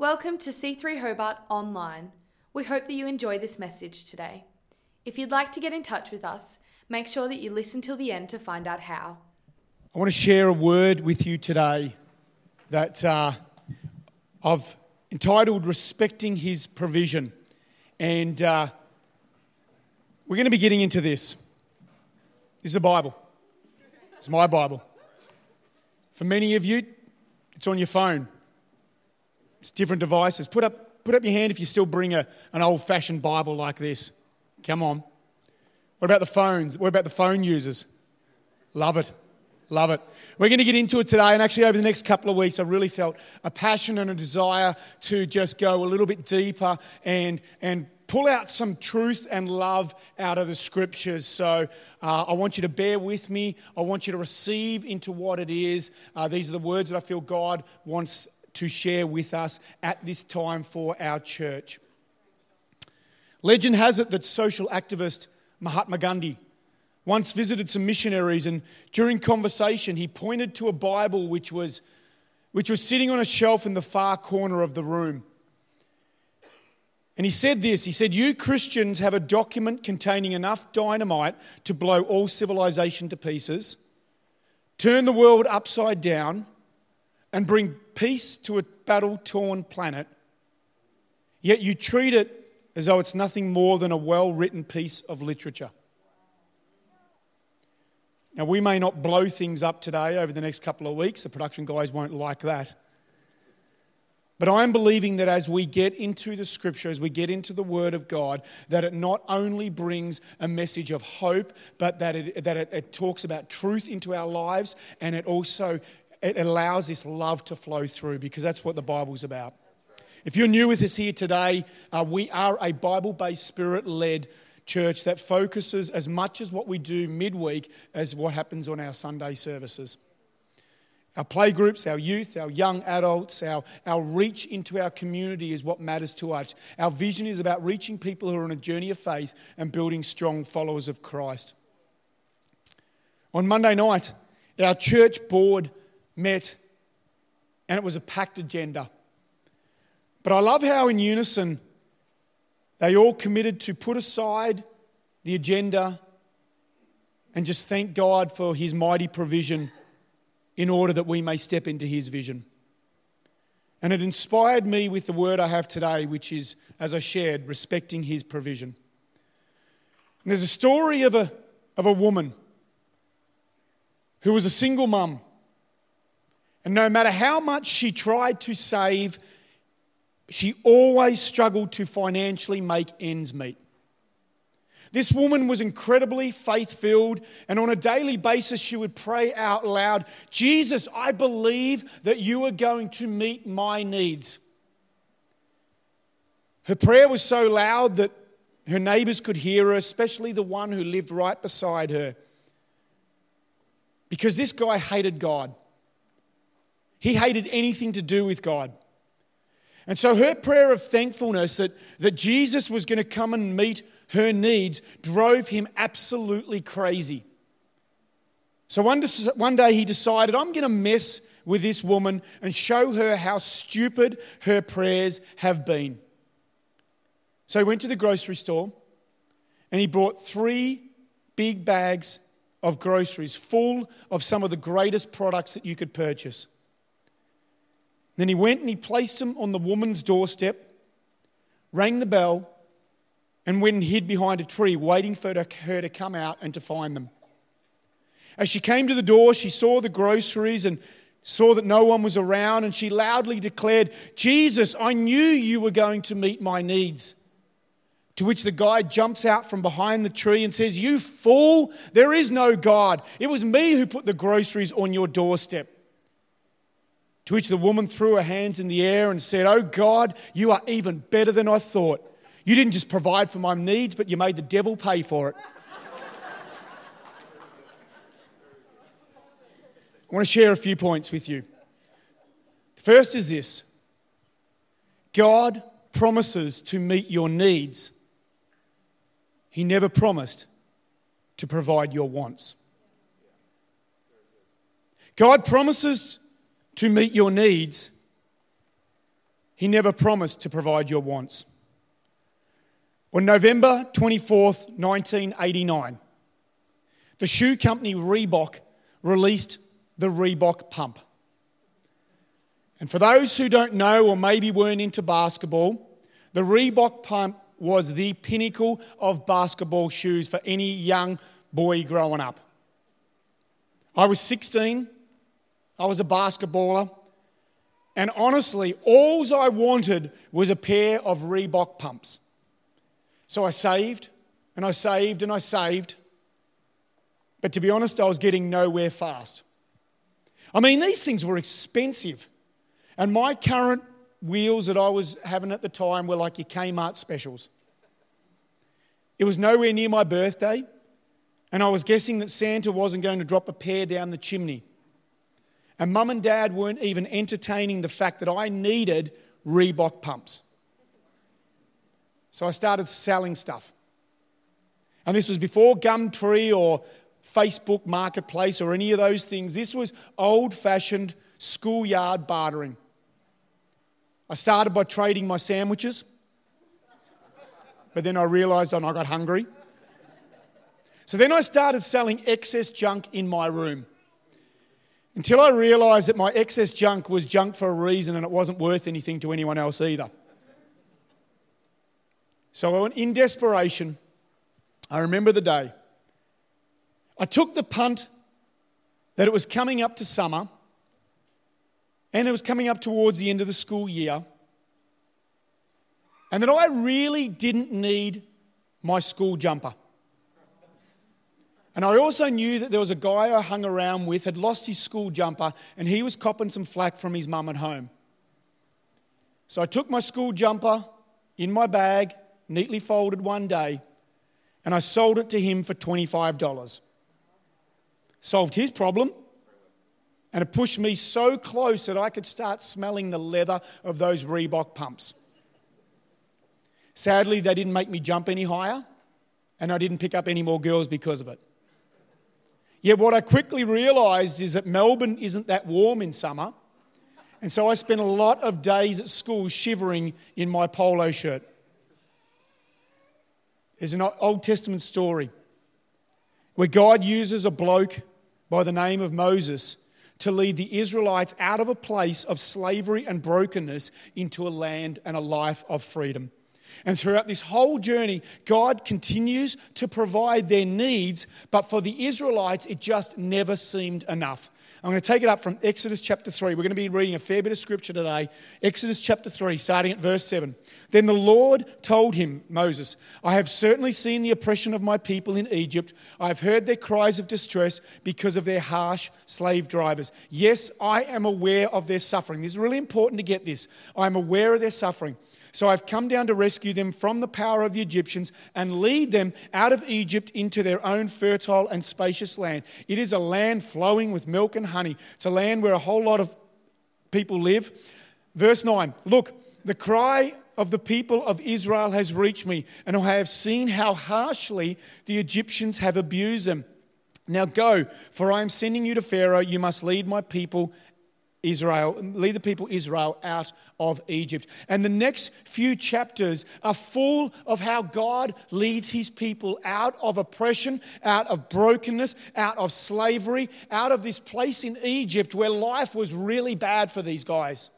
Welcome to C3 Hobart Online. We hope that you enjoy this message today. If you'd like to get in touch with us, make sure that you listen till the end to find out how. I want to share a word with you today that uh, I've entitled Respecting His Provision. And uh, we're going to be getting into this. This is a Bible, it's my Bible. For many of you, it's on your phone, it's different devices. Put up, put up your hand if you still bring a, an old fashioned Bible like this. Come on. What about the phones? What about the phone users? Love it. Love it. We're going to get into it today, and actually, over the next couple of weeks, I really felt a passion and a desire to just go a little bit deeper and, and pull out some truth and love out of the scriptures. So, uh, I want you to bear with me. I want you to receive into what it is. Uh, these are the words that I feel God wants to share with us at this time for our church. Legend has it that social activist Mahatma Gandhi once visited some missionaries, and during conversation, he pointed to a Bible which was, which was sitting on a shelf in the far corner of the room. And he said this He said, You Christians have a document containing enough dynamite to blow all civilization to pieces, turn the world upside down, and bring peace to a battle torn planet, yet you treat it as though it's nothing more than a well written piece of literature. Now, we may not blow things up today over the next couple of weeks. The production guys won't like that. But I'm believing that as we get into the scripture, as we get into the word of God, that it not only brings a message of hope, but that it, that it, it talks about truth into our lives and it also it allows this love to flow through because that's what the Bible's about. If you're new with us here today, uh, we are a Bible based, spirit led church that focuses as much as what we do midweek as what happens on our Sunday services. Our playgroups, our youth, our young adults, our, our reach into our community is what matters to us. Our vision is about reaching people who are on a journey of faith and building strong followers of Christ. On Monday night, our church board met and it was a packed agenda. But I love how, in unison, they all committed to put aside the agenda and just thank God for His mighty provision in order that we may step into His vision. And it inspired me with the word I have today, which is, as I shared, respecting His provision. And there's a story of a, of a woman who was a single mum. And no matter how much she tried to save, she always struggled to financially make ends meet. This woman was incredibly faith filled, and on a daily basis, she would pray out loud Jesus, I believe that you are going to meet my needs. Her prayer was so loud that her neighbors could hear her, especially the one who lived right beside her. Because this guy hated God, he hated anything to do with God. And so her prayer of thankfulness that, that Jesus was going to come and meet her needs drove him absolutely crazy. So one, one day he decided, I'm going to mess with this woman and show her how stupid her prayers have been. So he went to the grocery store and he bought three big bags of groceries full of some of the greatest products that you could purchase. Then he went and he placed them on the woman's doorstep, rang the bell, and went and hid behind a tree, waiting for her to come out and to find them. As she came to the door, she saw the groceries and saw that no one was around, and she loudly declared, Jesus, I knew you were going to meet my needs. To which the guy jumps out from behind the tree and says, You fool, there is no God. It was me who put the groceries on your doorstep. To which the woman threw her hands in the air and said, Oh God, you are even better than I thought. You didn't just provide for my needs, but you made the devil pay for it. I want to share a few points with you. The first is this God promises to meet your needs, He never promised to provide your wants. God promises to meet your needs, He never promised to provide your wants. On November 24th, 1989, the shoe company Reebok released the Reebok pump. And for those who don't know or maybe weren't into basketball, the Reebok pump was the pinnacle of basketball shoes for any young boy growing up. I was 16, I was a basketballer, and honestly, all I wanted was a pair of Reebok pumps. So I saved and I saved and I saved. But to be honest, I was getting nowhere fast. I mean, these things were expensive. And my current wheels that I was having at the time were like your Kmart specials. It was nowhere near my birthday, and I was guessing that Santa wasn't going to drop a pair down the chimney. And mum and dad weren't even entertaining the fact that I needed Reebok pumps. So I started selling stuff. And this was before Gumtree or Facebook Marketplace or any of those things. This was old fashioned schoolyard bartering. I started by trading my sandwiches, but then I realized I got hungry. So then I started selling excess junk in my room until I realized that my excess junk was junk for a reason and it wasn't worth anything to anyone else either. So, in desperation, I remember the day. I took the punt that it was coming up to summer and it was coming up towards the end of the school year, and that I really didn't need my school jumper. And I also knew that there was a guy I hung around with had lost his school jumper and he was copping some flack from his mum at home. So I took my school jumper in my bag, neatly folded one day, and I sold it to him for $25. Solved his problem and it pushed me so close that I could start smelling the leather of those Reebok pumps. Sadly, they didn't make me jump any higher, and I didn't pick up any more girls because of it. Yet, what I quickly realised is that Melbourne isn't that warm in summer, and so I spent a lot of days at school shivering in my polo shirt. There's an Old Testament story where God uses a bloke by the name of Moses to lead the Israelites out of a place of slavery and brokenness into a land and a life of freedom. And throughout this whole journey, God continues to provide their needs, but for the Israelites, it just never seemed enough. I'm going to take it up from Exodus chapter 3. We're going to be reading a fair bit of scripture today. Exodus chapter 3, starting at verse 7. Then the Lord told him, Moses, I have certainly seen the oppression of my people in Egypt. I have heard their cries of distress because of their harsh slave drivers. Yes, I am aware of their suffering. This is really important to get this. I am aware of their suffering. So I've come down to rescue them from the power of the Egyptians and lead them out of Egypt into their own fertile and spacious land. It is a land flowing with milk and honey. It's a land where a whole lot of people live. Verse 9 Look, the cry of the people of Israel has reached me, and I have seen how harshly the Egyptians have abused them. Now go, for I am sending you to Pharaoh. You must lead my people Israel, lead the people Israel out of Egypt. And the next few chapters are full of how God leads his people out of oppression, out of brokenness, out of slavery, out of this place in Egypt where life was really bad for these guys.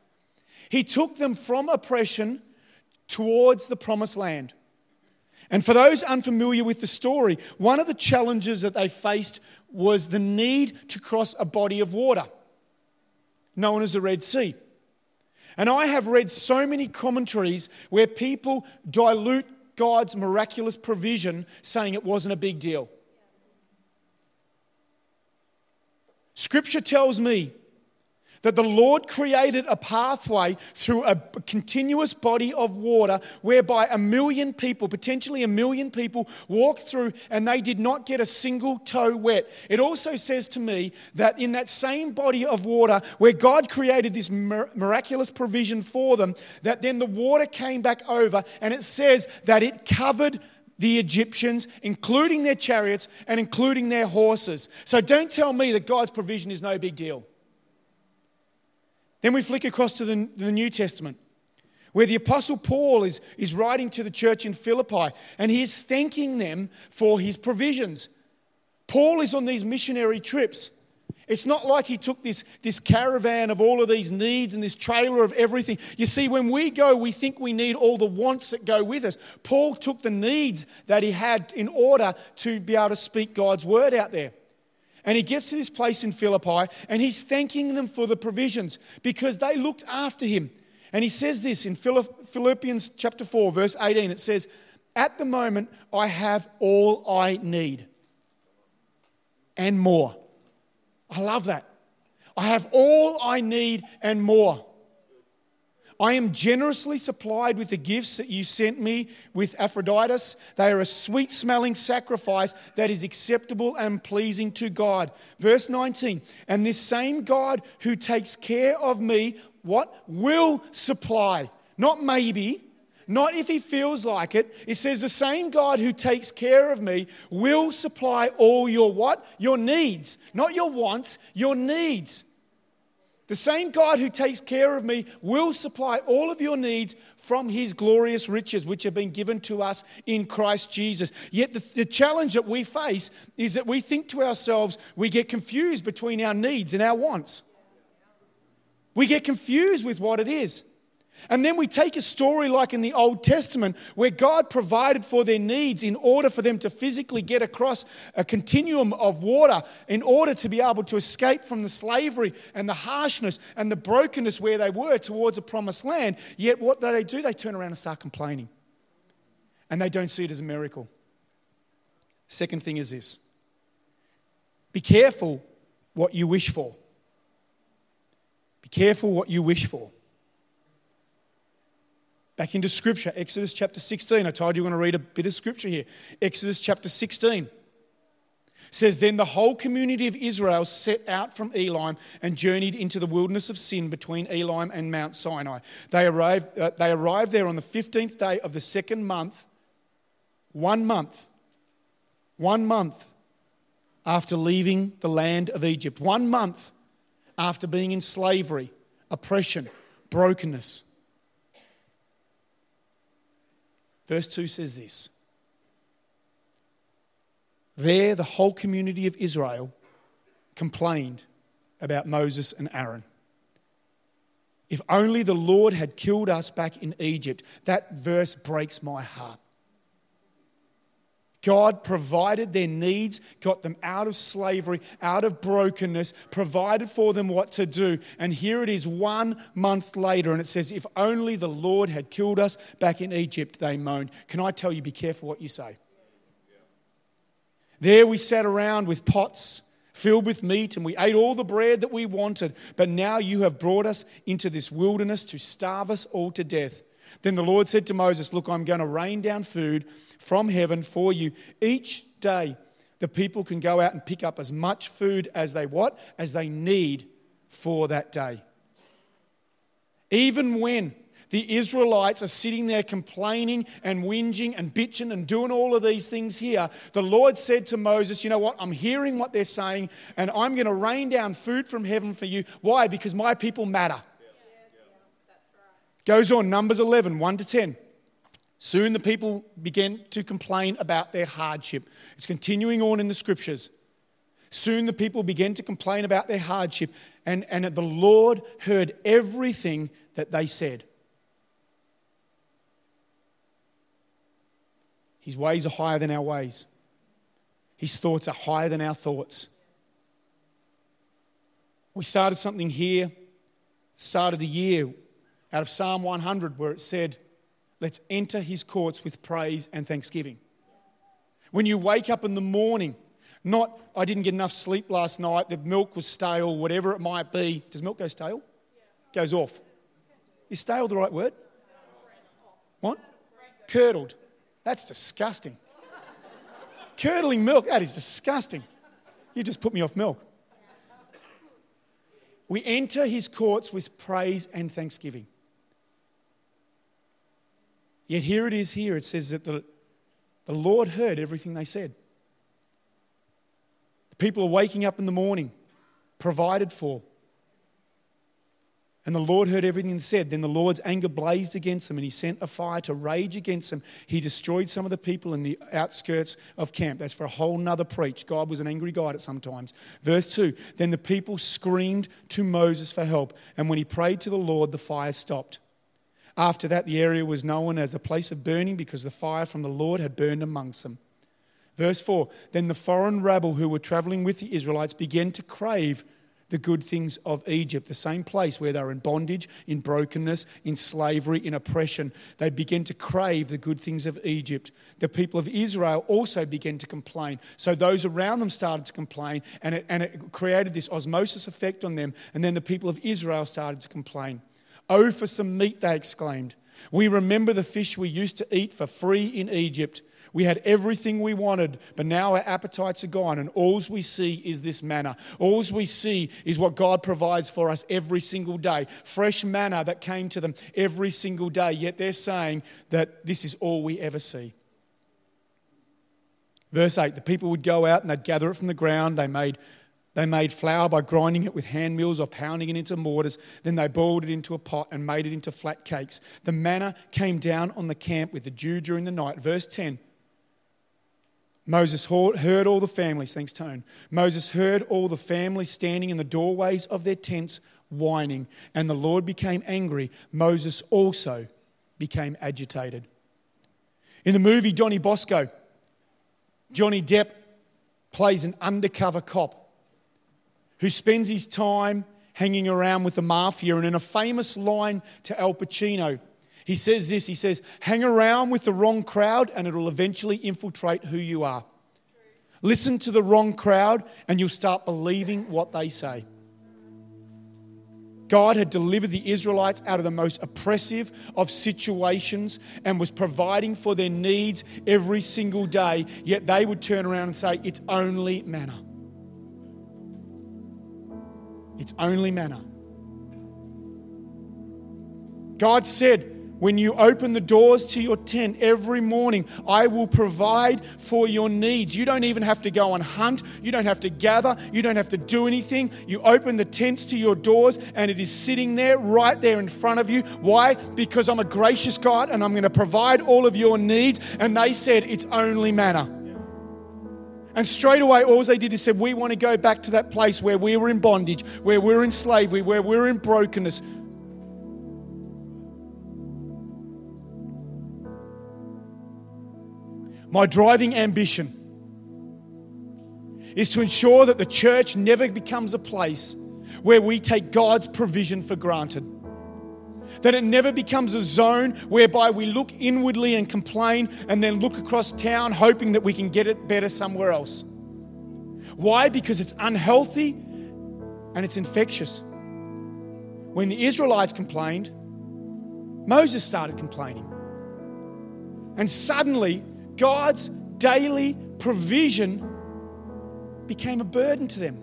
He took them from oppression towards the promised land. And for those unfamiliar with the story, one of the challenges that they faced was the need to cross a body of water known as the Red Sea. And I have read so many commentaries where people dilute God's miraculous provision, saying it wasn't a big deal. Scripture tells me that the Lord created a pathway through a continuous body of water whereby a million people, potentially a million people, walked through and they did not get a single toe wet. It also says to me that in that same body of water where God created this miraculous provision for them, that then the water came back over and it says that it covered the Egyptians, including their chariots and including their horses. So don't tell me that God's provision is no big deal. Then we flick across to the, the New Testament. where the Apostle Paul is, is writing to the church in Philippi and he is thanking them for his provisions. Paul is on these missionary trips. It's not like he took this, this caravan of all of these needs and this trailer of everything. You see, when we go, we think we need all the wants that go with us. Paul took the needs that he had in order to be able to speak God's word out there. And he gets to this place in Philippi and he's thanking them for the provisions because they looked after him. And he says this in Philippians chapter 4, verse 18. It says, At the moment, I have all I need and more. I love that. I have all I need and more. I am generously supplied with the gifts that you sent me with Epaphroditus. They are a sweet smelling sacrifice that is acceptable and pleasing to God. Verse 19, and this same God who takes care of me, what? Will supply. Not maybe, not if he feels like it. It says the same God who takes care of me will supply all your what? Your needs. Not your wants, your needs. The same God who takes care of me will supply all of your needs from his glorious riches, which have been given to us in Christ Jesus. Yet the, the, challenge that we face is that we think to ourselves, we get confused between our needs and our wants. We get confused with what it is. And then we take a story like in the Old Testament where God provided for their needs in order for them to physically get across a continuum of water in order to be able to escape from the slavery and the harshness and the brokenness where they were towards a promised land. Yet what do they do? They turn around and start complaining. And they don't see it as a miracle. Second thing is this be careful what you wish for. Be careful what you wish for. Back into Scripture, Exodus chapter 16. I told you we're going to read a bit of Scripture here. Exodus chapter 16 says, Then the whole community of Israel set out from Elim and journeyed into the wilderness of Sin between Elim and Mount Sinai. They arrived, uh, they arrived there on the 15th day of the second month, one month, one month after leaving the land of Egypt, one month after being in slavery, oppression, brokenness. Verse 2 says this There, the whole community of Israel complained about Moses and Aaron. If only the Lord had killed us back in Egypt. That verse breaks my heart. God provided their needs, got them out of slavery, out of brokenness, provided for them what to do. And here it is one month later, and it says, If only the Lord had killed us back in Egypt, they moaned. Can I tell you, be careful what you say? There we sat around with pots filled with meat, and we ate all the bread that we wanted. But now you have brought us into this wilderness to starve us all to death. Then the Lord said to Moses, Look, I'm going to rain down food from heaven for you. Each day, the people can go out and pick up as much food as they what? As they need for that day. Even when the Israelites are sitting there complaining and whinging and bitching and doing all of these things here, the Lord said to Moses, You know what? I'm hearing what they're saying, and I'm going to rain down food from heaven for you. Why? Because my people matter. Goes on, Numbers 11, 1 to 10. Soon the people began to complain about their hardship. It's continuing on in the scriptures. Soon the people began to complain about their hardship, and, and the Lord heard everything that they said. His ways are higher than our ways, His thoughts are higher than our thoughts. We started something here, start of the year, out of Psalm 100, where it said, Let's enter his courts with praise and thanksgiving. When you wake up in the morning, not, I didn't get enough sleep last night, the milk was stale, whatever it might be. Does milk go stale? Goes off. Is stale the right word? What? Curdled. That's disgusting. Curdling milk, that is disgusting. You just put me off milk. We enter his courts with praise and thanksgiving. Yet here it is here. It says that the, the Lord heard everything they said. The people are waking up in the morning, provided for. And the Lord heard everything they said. Then the Lord's anger blazed against them, and he sent a fire to rage against them. He destroyed some of the people in the outskirts of camp. That's for a whole nother preach. God was an angry God at sometimes. Verse 2 Then the people screamed to Moses for help, and when he prayed to the Lord, the fire stopped. After that, the area was known as a place of burning because the fire from the Lord had burned amongst them. Verse 4 Then the foreign rabble who were traveling with the Israelites began to crave the good things of Egypt, the same place where they were in bondage, in brokenness, in slavery, in oppression. They began to crave the good things of Egypt. The people of Israel also began to complain. So those around them started to complain, and it, and it created this osmosis effect on them. And then the people of Israel started to complain. Oh, for some meat, they exclaimed. We remember the fish we used to eat for free in Egypt. We had everything we wanted, but now our appetites are gone, and all we see is this manna. All we see is what God provides for us every single day fresh manna that came to them every single day. Yet they're saying that this is all we ever see. Verse 8 the people would go out and they'd gather it from the ground. They made they made flour by grinding it with hand mills or pounding it into mortars. Then they boiled it into a pot and made it into flat cakes. The manna came down on the camp with the dew during the night. Verse 10 Moses heard all the families, thanks, Tone. Moses heard all the families standing in the doorways of their tents whining, and the Lord became angry. Moses also became agitated. In the movie Donnie Brasco, Johnny Depp plays an undercover cop who spends his time hanging around with the mafia. And in a famous line to Al Pacino, he says this He says, Hang around with the wrong crowd and it'll eventually infiltrate who you are. Listen to the wrong crowd and you'll start believing what they say. God had delivered the Israelites out of the most oppressive of situations and was providing for their needs every single day, yet they would turn around and say, It's only manna. It's only manna. God said, when you open the doors to your tent every morning, I will provide for your needs. You don't even have to go and hunt. You don't have to gather. You don't have to do anything. You open the tents to your doors and it is sitting there right there in front of you. Why? Because I'm a gracious God and I'm going to provide all of your needs. And they said, It's only manna. And straight away, all they did is said, We want to go back to that place where we were in bondage, where we we're in slavery, where we we're in brokenness. My driving ambition is to ensure that the church never becomes a place where we take God's provision for granted. That it never becomes a zone whereby we look inwardly and complain and then look across town hoping that we can get it better somewhere else. Why? Because it's unhealthy and it's infectious. When the Israelites complained, Moses started complaining. And suddenly, God's daily provision became a burden to them.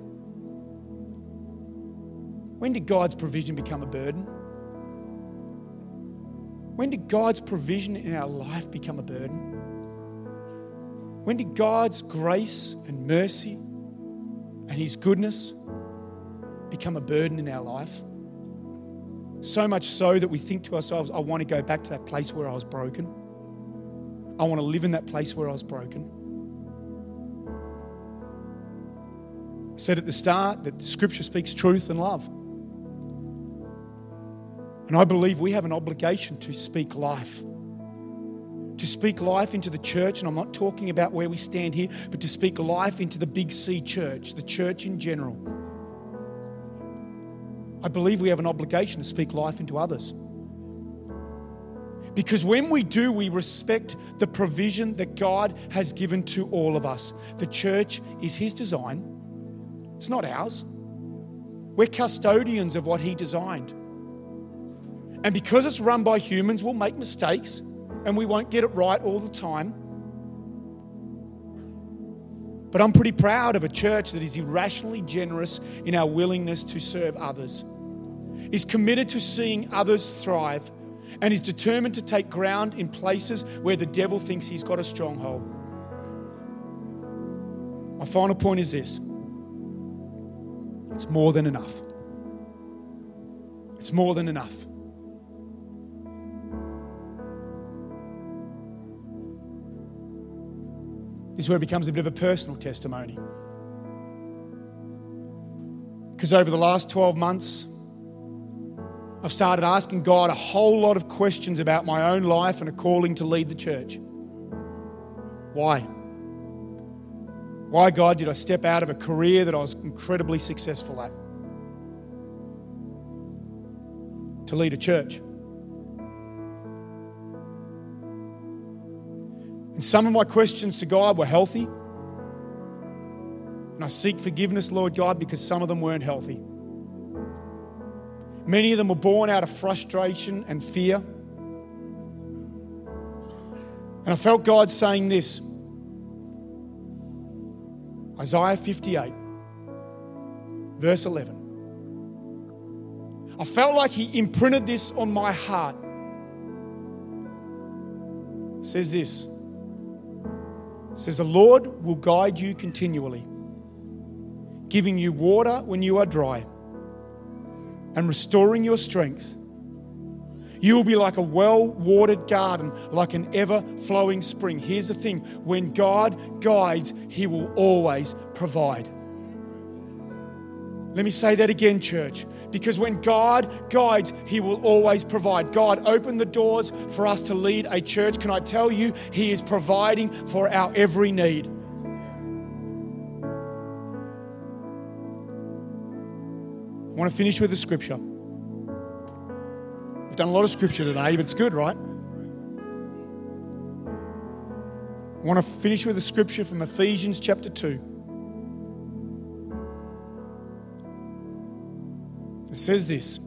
When did God's provision become a burden? When did God's provision in our life become a burden? When did God's grace and mercy and His goodness become a burden in our life? So much so that we think to ourselves, I want to go back to that place where I was broken. I want to live in that place where I was broken. I said at the start that the scripture speaks truth and love. And I believe we have an obligation to speak life. To speak life into the church, and I'm not talking about where we stand here, but to speak life into the Big C church, the church in general. I believe we have an obligation to speak life into others. Because when we do, we respect the provision that God has given to all of us. The church is His design, it's not ours. We're custodians of what He designed. And because it's run by humans, we'll make mistakes and we won't get it right all the time. But I'm pretty proud of a church that is irrationally generous in our willingness to serve others, is committed to seeing others thrive, and is determined to take ground in places where the devil thinks he's got a stronghold. My final point is this it's more than enough. It's more than enough. This is where it becomes a bit of a personal testimony. Because over the last 12 months, I've started asking God a whole lot of questions about my own life and a calling to lead the church. Why? Why, God, did I step out of a career that I was incredibly successful at to lead a church? And some of my questions to God were healthy. And I seek forgiveness, Lord God, because some of them weren't healthy. Many of them were born out of frustration and fear. And I felt God saying this Isaiah 58, verse 11. I felt like He imprinted this on my heart. It says this says, The Lord will guide you continually giving you water when you are dry, and restoring your strength. You will be like a well watered garden, like an ever flowing spring. Here's the thing when God guides, He will always provide. Let me say that again, church. Because when God guides, He will always provide. God opened the doors for us to lead a church. Can I tell you, He is providing for our every need. I want to finish with a scripture. We've done a lot of scripture today, but it's good, right? I want to finish with a scripture from Ephesians chapter 2. It says this.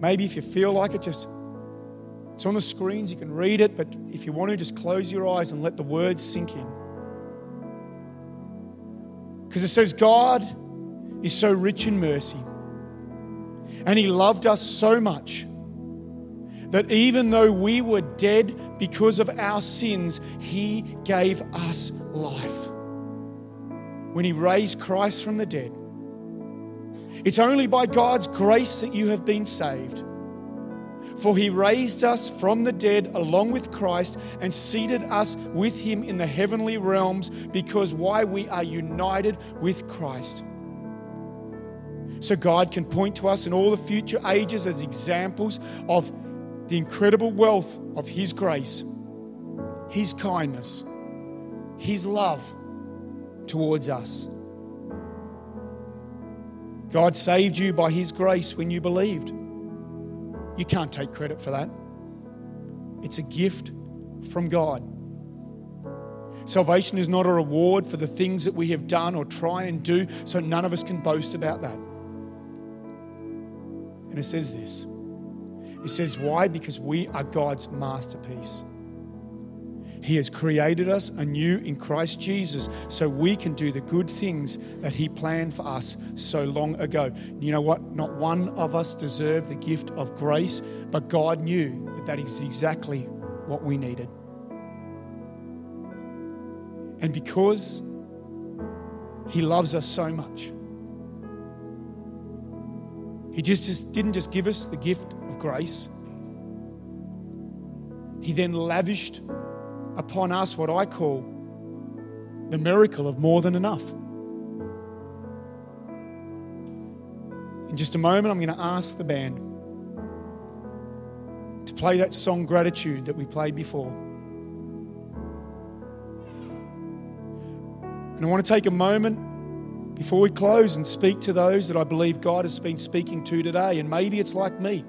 Maybe if you feel like it, just it's on the screens, you can read it, but if you want to, just close your eyes and let the words sink in. Because it says, God is so rich in mercy and He loved us so much that even though we were dead because of our sins, He gave us life. When He raised Christ from the dead, it's only by God's grace that you have been saved. For he raised us from the dead along with Christ and seated us with him in the heavenly realms because why we are united with Christ so God can point to us in all the future ages as examples of the incredible wealth of His grace, His kindness, His love towards us. God saved you by His grace when you believed. You can't take credit for that. It's a gift from God. Salvation is not a reward for the things that we have done or try and do, so none of us can boast about that. And it says this It says, Why? Because we are God's masterpiece. He has created us anew in Christ Jesus so we can do the good things that He planned for us so long ago. You know what? Not one of us deserved the gift of grace, but God knew that that is exactly what we needed. And because He loves us so much, he just, just didn't just give us the gift of grace, He then lavished upon us what I call the miracle of more than enough. In just a moment, I'm going to ask the band to play that song Gratitude that we played before. And I want to take a moment before we close and speak to those that I believe God has been speaking to today, and maybe it's like me,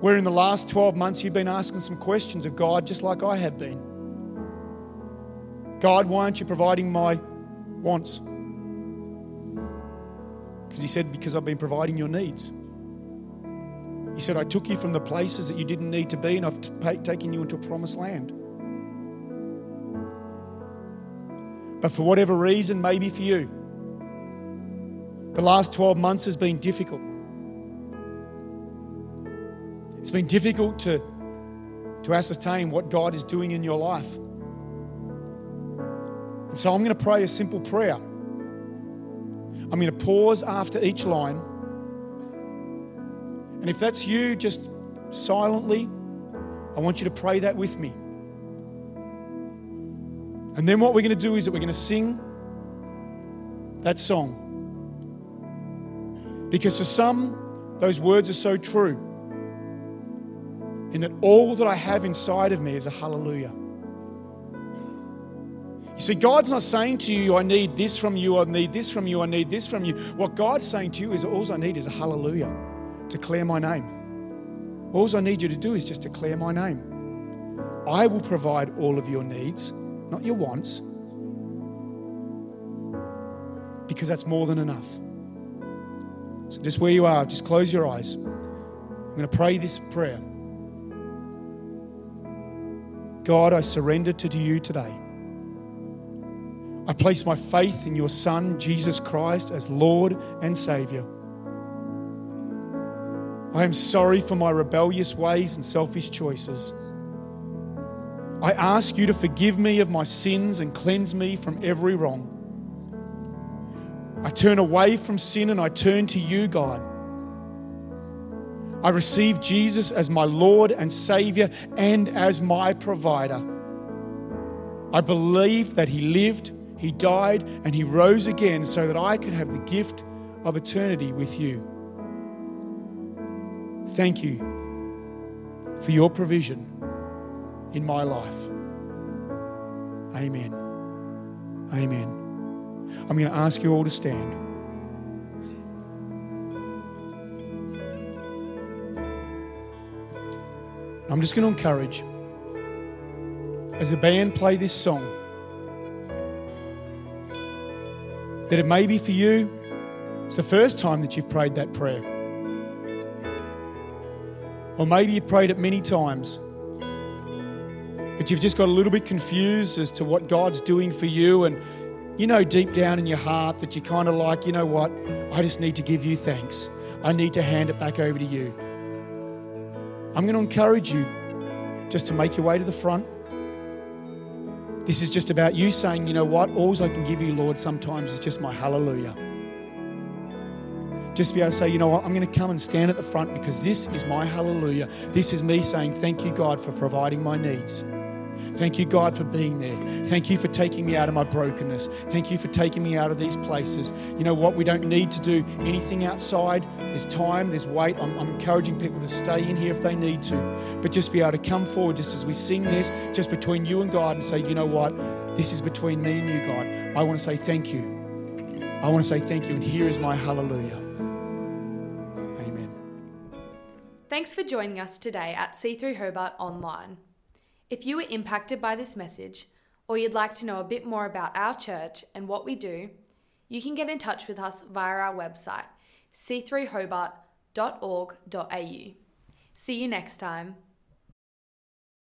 where in the last 12 months you've been asking some questions of God, just like I have been. God, why aren't you providing my wants? Because He said, Because I've been providing your needs. He said, I took you from the places that you didn't need to be, and I've t- taken you into a promised land. But for whatever reason, maybe for you, the last 12 months has been difficult. It's been difficult to, to ascertain what God is doing in your life. And so I'm going to pray a simple prayer. I'm going to pause after each line. And if that's you, just silently, I want you to pray that with me. And then what we're going to do is that we're going to sing that song. Because for some, those words are so true. In that all that I have inside of me is a hallelujah. You see, God's not saying to you, I need this from you, I need this from you, I need this from you. What God's saying to you is, all I need is a hallelujah. To declare my name. All I need you to do is just declare my name. I will provide all of your needs, not your wants, because that's more than enough. So, just where you are, just close your eyes. I'm going to pray this prayer. God, I surrender to you today. I place my faith in your Son, Jesus Christ, as Lord and Savior. I am sorry for my rebellious ways and selfish choices. I ask you to forgive me of my sins and cleanse me from every wrong. I turn away from sin and I turn to you, God. I receive Jesus as my Lord and Savior and as my provider. I believe that He lived, He died, and He rose again so that I could have the gift of eternity with you. Thank you for your provision in my life. Amen. Amen. I'm going to ask you all to stand. I'm just going to encourage, as the band play this song, that it may be for you, it's the first time that you've prayed that prayer. Or maybe you've prayed it many times, but you've just got a little bit confused as to what God's doing for you. And you know, deep down in your heart, that you're kind of like, you know what, I just need to give you thanks. I need to hand it back over to you. I'm going to encourage you just to make your way to the front. This is just about you saying, you know what, all I can give you, Lord, sometimes is just my hallelujah. Just be able to say, you know what, I'm going to come and stand at the front because this is my hallelujah. This is me saying, thank you, God, for providing my needs. Thank you, God, for being there. Thank you for taking me out of my brokenness. Thank you for taking me out of these places. You know what? We don't need to do anything outside. There's time, there's weight. I'm, I'm encouraging people to stay in here if they need to, but just be able to come forward just as we sing this, just between you and God, and say, you know what? This is between me and you, God. I want to say thank you. I want to say thank you, and here is my hallelujah. Amen. Thanks for joining us today at C3 Hobart Online. If you were impacted by this message, or you'd like to know a bit more about our church and what we do, you can get in touch with us via our website, c3hobart.org.au. See you next time.